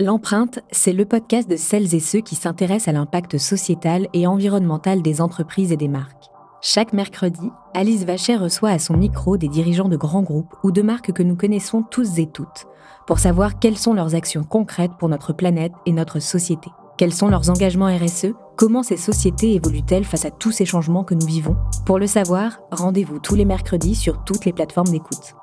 L'empreinte, c'est le podcast de celles et ceux qui s'intéressent à l'impact sociétal et environnemental des entreprises et des marques. Chaque mercredi, Alice Vachet reçoit à son micro des dirigeants de grands groupes ou de marques que nous connaissons tous et toutes, pour savoir quelles sont leurs actions concrètes pour notre planète et notre société. Quels sont leurs engagements RSE Comment ces sociétés évoluent-elles face à tous ces changements que nous vivons? Pour le savoir, rendez-vous tous les mercredis sur toutes les plateformes d'écoute.